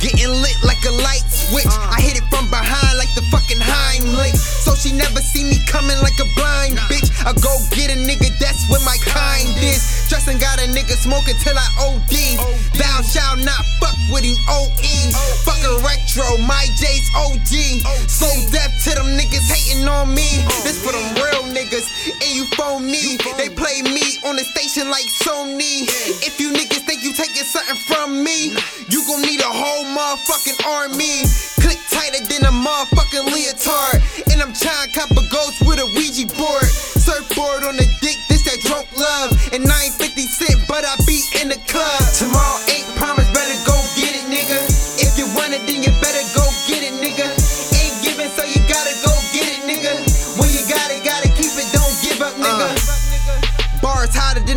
Getting lit like a light switch. Uh. I hit it from behind like the fucking Heimlich. So she never see me coming like a blind nah. bitch. I go get a nigga, that's where my kind is. Stressing got a nigga smoking till I OD. OD. Thou shalt not fuck with him OE. Fuck a retro, my J's OG. OG. So deaf to them niggas hating on me. Uh. This for them real niggas and you phony. They play me on the station like Sony. If you niggas think you taking something from me, you gon' need a whole motherfucking army. Click tighter than a motherfucking leotard. And I'm trying cop a ghost with a Ouija board. Surfboard on the dick, this that drunk love. And I ain't 50 cent, but I be in the club. Tomorrow ain't promised, better go get it, nigga. If you want it, then you better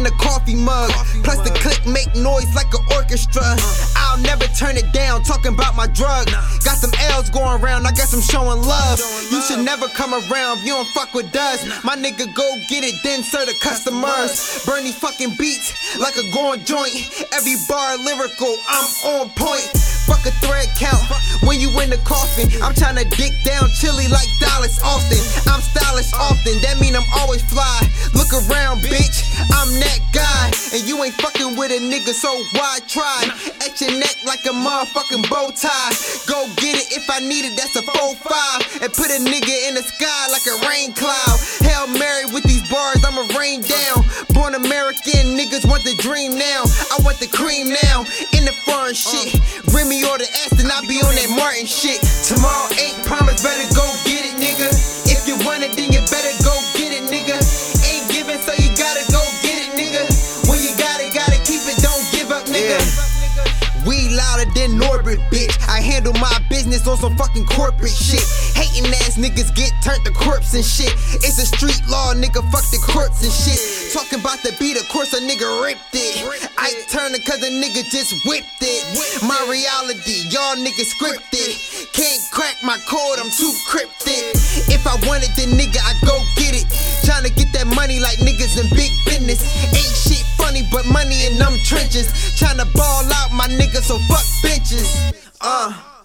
Than a coffee mug. Plus the click make noise like an orchestra. I'll never turn it down, talking about my drug. Got some L's going around, I guess I'm showing love. You should never come around, you don't fuck with us. My nigga go get it, then serve the customers. Burn these fucking beats like a going joint. Every bar lyrical, I'm on point. Fuck a thread count when you in the coffin. I'm tryna dick down Chilli like Dallas Austin. I'm stylish often, that mean I'm always fly. With a nigga, so why try? At your neck like a motherfucking bow tie. Go get it if I need it, that's a 4-5. And put a nigga in the sky like a rain cloud. Hail Mary with these bars, I'ma rain down. Born American, niggas want the dream now. I want the cream now. In the foreign shit. Remy or the Aston, I be on that Martin shit. Tomorrow ain't promised, better go Louder than Norbert, bitch. I handle my business on some fucking corporate shit. Hating ass niggas get turned to corpse and shit. It's a street law, nigga. Fuck the courts and shit. Talking about the beat, of course a nigga ripped it. I turn it cause a nigga just whipped it. My reality, y'all niggas scripted. Can't crack my code, I'm too cryptic. If I want it, then nigga, I go get it. Trying to get that money like niggas in big business. Ain't shit money in them trenches. Tryna ball out my nigga, so fuck bitches. Uh.